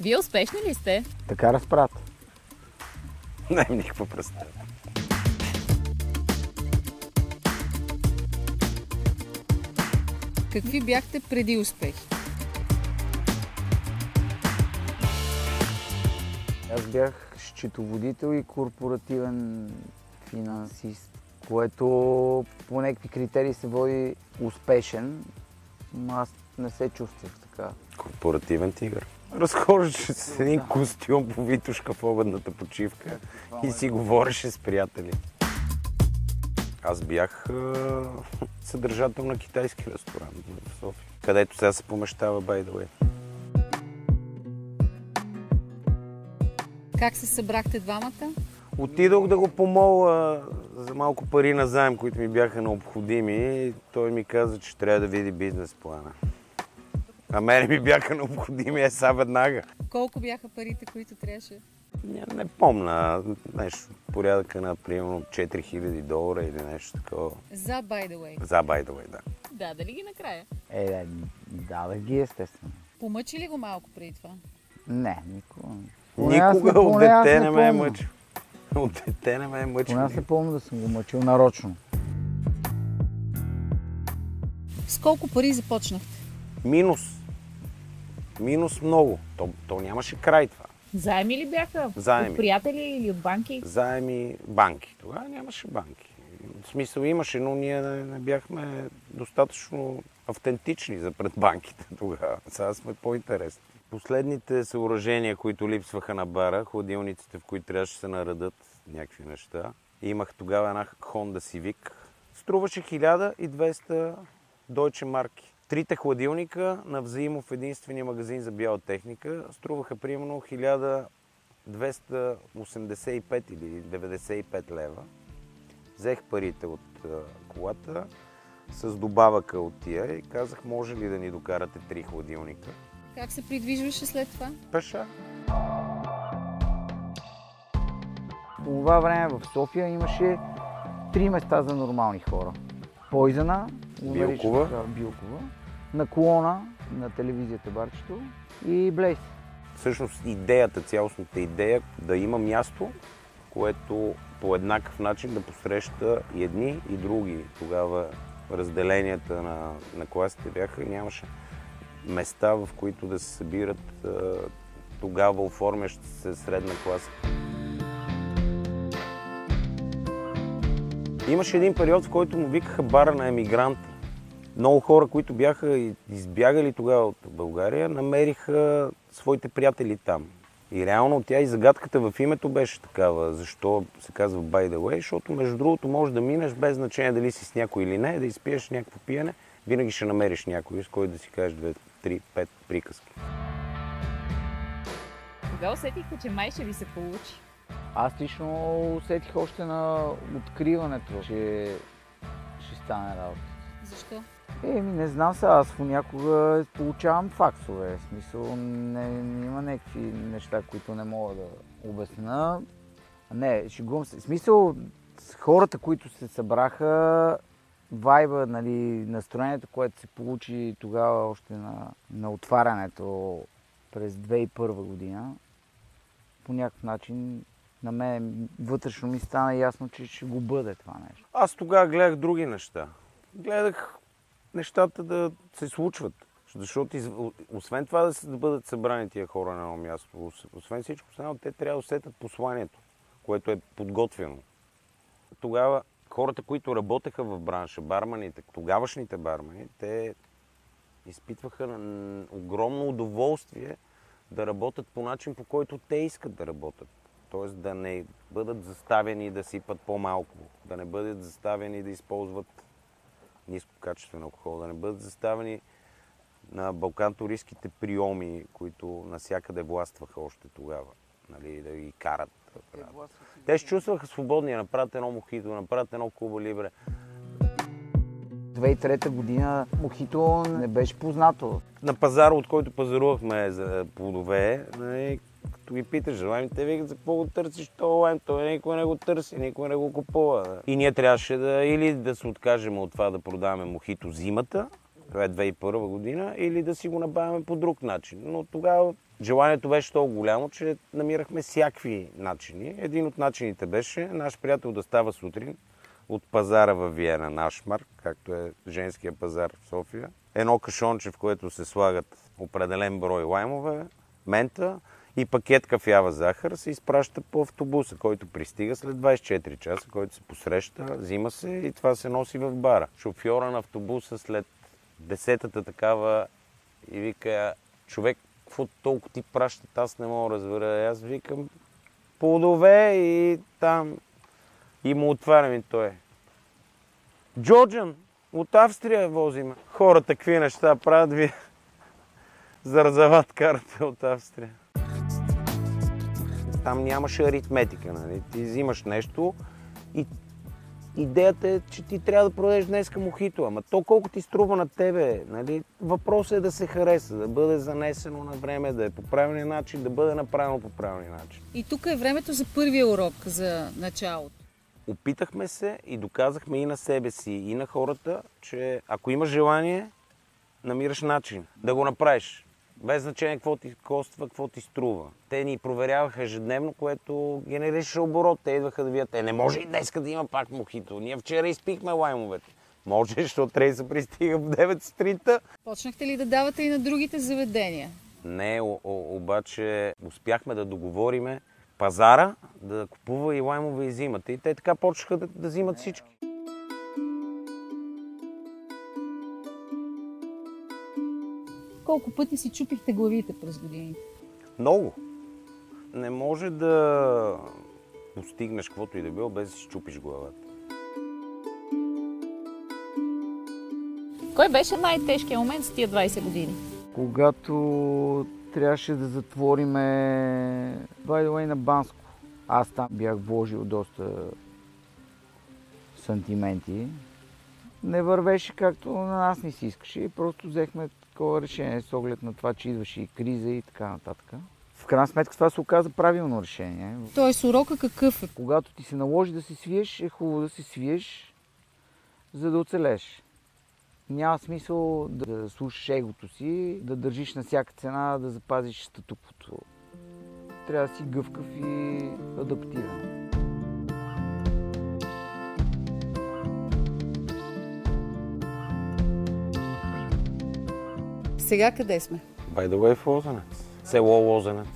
Вие успешни ли сте? Така разпрат. Нямам никаква представа. Какви бяхте преди успехи? Аз бях счетоводител и корпоративен финансист, което по някакви критерии се води успешен, аз не се чувствах така. Корпоративен тигър. Разхождаше се с един костюм по Витушка в обедната почивка и си говореше с приятели. Аз бях съдържател на китайски ресторант в София, където сега се помещава by the way. Как се събрахте двамата? Отидох да го помоля за малко пари на заем, които ми бяха необходими. Той ми каза, че трябва да види бизнес плана. А мене ми бяха необходими е са веднага. Колко бяха парите, които трябваше? Не, не помна. Нещо порядъка на примерно 4000 долара или нещо такова. За by the way. За by the way, да. Да, дали ги накрая? Е, да, да, да ги естествено. Помъчи ли го малко преди това? Не, никога. Никога не- от дете не не ме е мъчил. От дете не ме е мъчил. Поне аз не помня да съм го мъчил нарочно. С колко пари започнахте? Минус. Минус много. То, то нямаше край това. Заеми ли бяха? Заеми. От приятели или от банки? заеми банки. Тогава нямаше банки. В смисъл имаше, но ние не, не бяхме достатъчно автентични за пред банките тогава. Сега сме по-интересни. Последните съоръжения, които липсваха на бара, хладилниците, в които трябваше да се наредат някакви неща. Имах тогава една Honda Civic. Струваше 1200 Deutsche марки. Трите хладилника на взаимо в единствения магазин за бяла техника струваха примерно 1285 или 95 лева. Взех парите от колата с добавъка от тия и казах, може ли да ни докарате три хладилника? Как се придвижваше след това? Пеша. По това време в София имаше три места за нормални хора. Пойзана, го Билкова. Билкова, наклона на телевизията Барчето и Блейс. Всъщност идеята, цялостната идея да има място, което по еднакъв начин да посреща и едни и други. Тогава разделенията на, на класите бяха, нямаше места, в които да се събират тогава оформяща се средна класа. Имаше един период, в който му викаха бара на емигранта. Много хора, които бяха избягали тогава от България, намериха своите приятели там. И реално тя и загадката в името беше такава. Защо се казва by the way? Защото между другото можеш да минеш без значение дали си с някой или не, да изпиеш някакво пиене, винаги ще намериш някой, с който да си кажеш две, три, пет приказки. Кога усетихте, че май ще ви се получи? Аз лично усетих още на откриването, че ще стане работа. Защо? Еми, не знам сега, аз понякога получавам факсове. В смисъл, не, има някакви неща, които не мога да обясна. Не, шегувам се. В смисъл, хората, които се събраха, вайба, нали, настроението, което се получи тогава още на, на отварянето през 2001 година, по някакъв начин на мен вътрешно ми стана ясно, че ще го бъде това нещо. Аз тогава гледах други неща. Гледах нещата да се случват. Защото освен това да, бъдат събрани тия хора на едно място, ос- освен всичко останало, те трябва да усетят посланието, което е подготвено. Тогава хората, които работеха в бранша, барманите, тогавашните бармани, те изпитваха огромно удоволствие да работят по начин, по който те искат да работят. Тоест да не бъдат заставени да сипат по-малко, да не бъдат заставени да използват нискокачествен алкохол, да не бъдат заставени на балкантуристските приеми, които насякъде властваха още тогава, нали, да ги карат. да. Те се чувстваха свободни, да направят едно мохито, да направят едно куба либре. 2003 година Мохито не беше познато. На пазара, от който пазарувахме за плодове, нали, като ги питаш, лайм, те викат за какво го търсиш то лайм, той никой не го търси, никой не го купува. И ние трябваше да или да се откажем от това да продаваме мохито зимата, това е 2001 година, или да си го набавяме по друг начин. Но тогава желанието беше толкова голямо, че намирахме всякакви начини. Един от начините беше наш приятел да става сутрин от пазара в Виена, Нашмарк, както е женския пазар в София. Едно кашонче, в което се слагат определен брой лаймове, мента и пакет кафява захар се изпраща по автобуса, който пристига след 24 часа, който се посреща, взима се и това се носи в бара. Шофьора на автобуса след десетата такава и вика, човек, какво толкова ти пращат, аз не мога да разбера. Аз викам, плодове и там и му отварям и той. Джорджан, от Австрия возим. Хората какви неща правят ви. Зарзават карате от Австрия. Там нямаше аритметика. Нали? Ти взимаш нещо и идеята е, че ти трябва да продадеш днеска мохито. Ама то колко ти струва на тебе, нали? въпросът е да се хареса, да бъде занесено на време, да е по правилния начин, да бъде направено по правилния начин. И тук е времето за първия урок, за началото. Опитахме се и доказахме и на себе си, и на хората, че ако имаш желание, намираш начин да го направиш. Без значение какво ти коства, какво ти струва. Те ни проверяваха ежедневно, което генерираше оборот. Те идваха да видят, е, не може и днес да има пак мохито. Ние вчера изпихме лаймовете. Може, защото трябва да се пристига в 9 сутринта. Почнахте ли да давате и на другите заведения? Не, о, о, обаче успяхме да договориме пазара да купува и лаймове и зимата. И те така почнаха да, да взимат всички. Колко пъти си чупихте главите през годините? Много. Не може да постигнеш каквото и да било, без да си чупиш главата. Кой беше най-тежкият момент с тия 20 години? Когато трябваше да затвориме by the way, на Банско. Аз там бях вложил доста сантименти. Не вървеше както на нас не си искаше и просто взехме такова решение с оглед на това, че идваше и криза и така нататък. В крайна сметка това се оказа правилно решение. Тоест урока какъв е? Когато ти се наложи да се свиеш, е хубаво да се свиеш, за да оцелеш. Няма смисъл да слушаш егото си, да държиш на всяка цена, да запазиш статуквото. Трябва да си гъвкав и адаптиран. Сега къде сме? Way в Лозенец. Село Лозенец.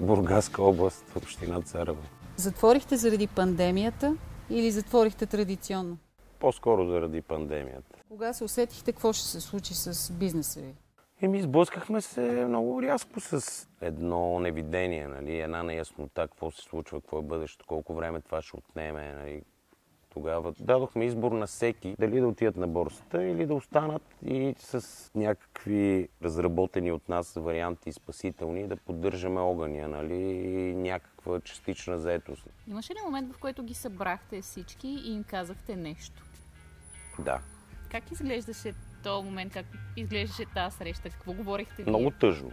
Бургаска област, община Царево. Затворихте заради пандемията или затворихте традиционно? По-скоро заради пандемията. Кога се усетихте какво ще се случи с бизнеса ви? Еми, сблъскахме се много рязко с едно невидение, нали? една неяснота, какво се случва, какво е бъдещето, колко време това ще отнеме. Нали? Тогава дадохме избор на всеки дали да отидат на борсата или да останат и с някакви разработени от нас варианти спасителни да поддържаме огъня, нали? И някаква частична заетост. Имаше ли момент, в който ги събрахте всички и им казахте нещо? Да. Как изглеждаше този момент, как изглеждаше тази среща? Какво говорихте? Много тъжно.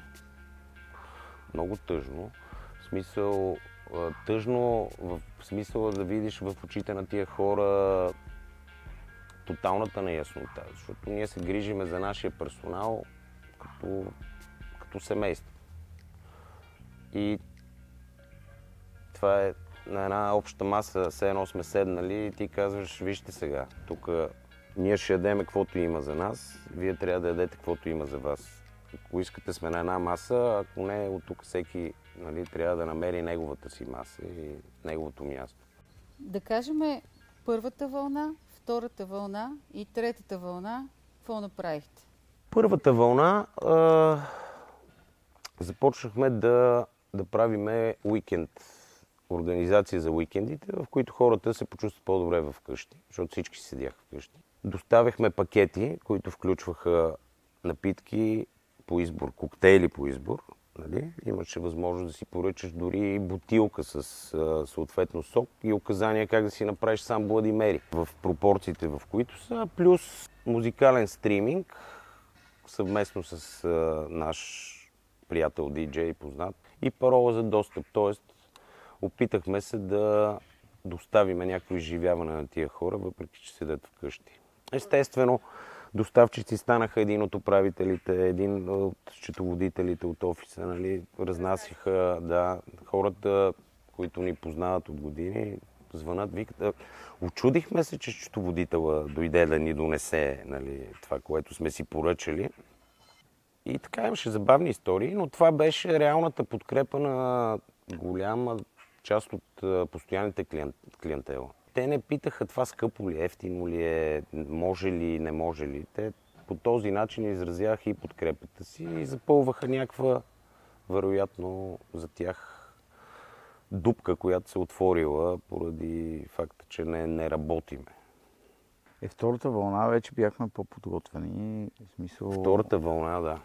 Много тъжно. В смисъл, тъжно в смисъл да видиш в очите на тия хора тоталната неяснота, защото ние се грижиме за нашия персонал като, като семейство. И това е на една обща маса, все едно сме седнали и ти казваш, вижте сега, тук ние ще ядеме каквото има за нас, вие трябва да ядете каквото има за вас. Ако искате сме на една маса, ако не, от тук всеки нали, трябва да намери неговата си маса и неговото място. Да кажем първата вълна, втората вълна и третата вълна, какво направихте? Първата вълна а, започнахме да, да правиме уикенд, организация за уикендите, в които хората се почувстват по-добре в къщи, защото всички седяха вкъщи. Доставяхме пакети, които включваха напитки по избор, коктейли по избор. Нали? Имаше възможност да си поръчаш дори бутилка с съответно сок и указания как да си направиш сам Мери в пропорциите, в които са, плюс музикален стриминг съвместно с а, наш приятел диджей познат и парола за достъп. Тоест, опитахме се да доставиме някакво изживяване на тия хора, въпреки че седят вкъщи. Естествено, доставчици станаха един от управителите, един от счетоводителите от офиса, нали, разнасяха, да, хората, които ни познават от години, звънат, викат. Очудихме се, че счетоводителя дойде да ни донесе нали, това, което сме си поръчали. И така имаше забавни истории, но това беше реалната подкрепа на голяма част от постоянните клиент, клиентела. Те не питаха това скъпо ли, ефтино ли е, може ли, не може ли. Те по този начин изразяха и подкрепата си и запълваха някаква, вероятно, за тях дупка, която се отворила поради факта, че не, не работиме. Е, втората вълна вече бяхме по-подготвени. В смисъл... Втората вълна, да.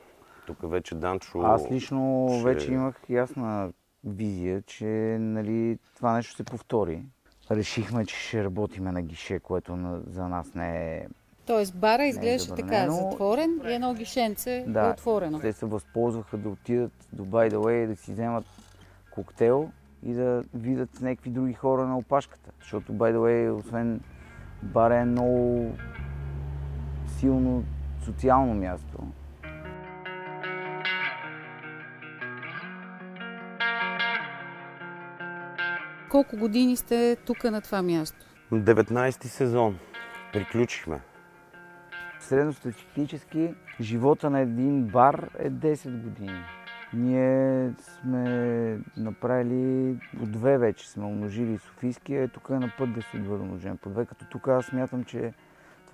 Тук вече Данчо... Аз лично ще... вече имах ясна визия, че нали, това нещо се повтори. Решихме, че ще работиме на гише, което на, за нас не е Тоест бара изглеждаше е така, затворен и едно гишенце да, е отворено. Те се възползваха да отидат до By the Way да си вземат коктейл и да видят някакви други хора на опашката. Защото, by the way, освен бар е много силно социално място. Колко години сте тук на това място? 19-ти сезон. Приключихме. Средностатистически живота на един бар е 10 години. Ние сме направили по две вече сме умножили Софийския, е тук е на път да се бъде умножен по две, като тук аз смятам, че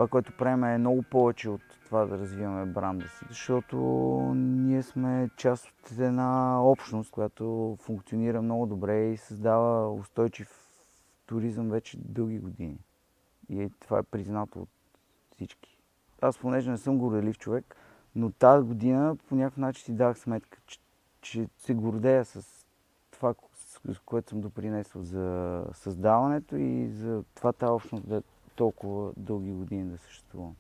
това, което правим е много повече от това да развиваме бранда си, защото ние сме част от една общност, която функционира много добре и създава устойчив туризъм вече дълги години. И това е признато от всички. Аз, понеже не съм горелив човек, но тази година по някакъв начин си дах сметка, че че се гордея с това, с което съм допринесъл за създаването и за това тази общност толкова дълги години да съществува.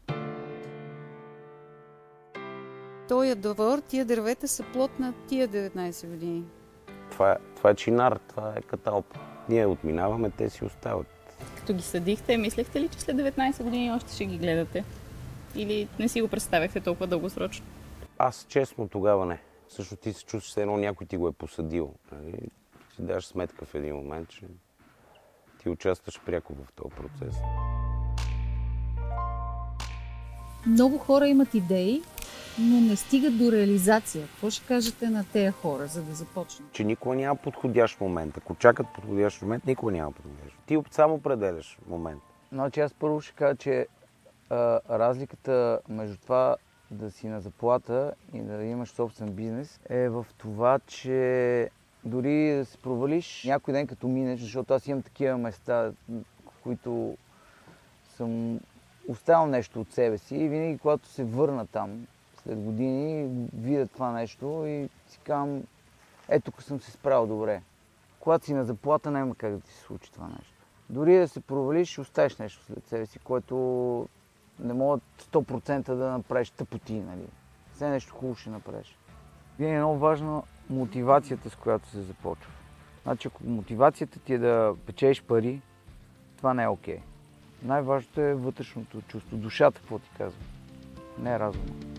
Тоя двор, тия дървета са плод на тия 19 години. Това е, това е чинар, това е каталпа. Ние отминаваме, те си остават. Като ги съдихте, мислехте ли, че след 19 години още ще ги гледате? Или не си го представяхте толкова дългосрочно? Аз честно тогава не също ти се чувстваш едно някой ти го е посадил. Нали? Си даш сметка в един момент, че ти участваш пряко в този процес. Много хора имат идеи, но не стигат до реализация. Какво ще кажете на тези хора, за да започнат? Че никога няма подходящ момент. Ако чакат подходящ момент, никога няма подходящ. Ти само определяш момент. Значи аз първо ще кажа, че а, разликата между това да си на заплата и да имаш собствен бизнес е в това, че дори да се провалиш някой ден като минеш, защото аз имам такива места, в които съм оставил нещо от себе си и винаги когато се върна там след години, видя това нещо и си казвам, ето тук съм се справил добре. Когато си на заплата, няма как да ти се случи това нещо. Дори да се провалиш, ще оставиш нещо след себе си, което не мога 100% да направиш тъпоти, нали. Все нещо хубаво ще направиш. Винаги е много важно мотивацията, с която се започва. Значи, ако мотивацията ти е да печеш пари, това не е окей. Okay. Най-важното е вътрешното чувство, душата, какво ти казва. Не е разума.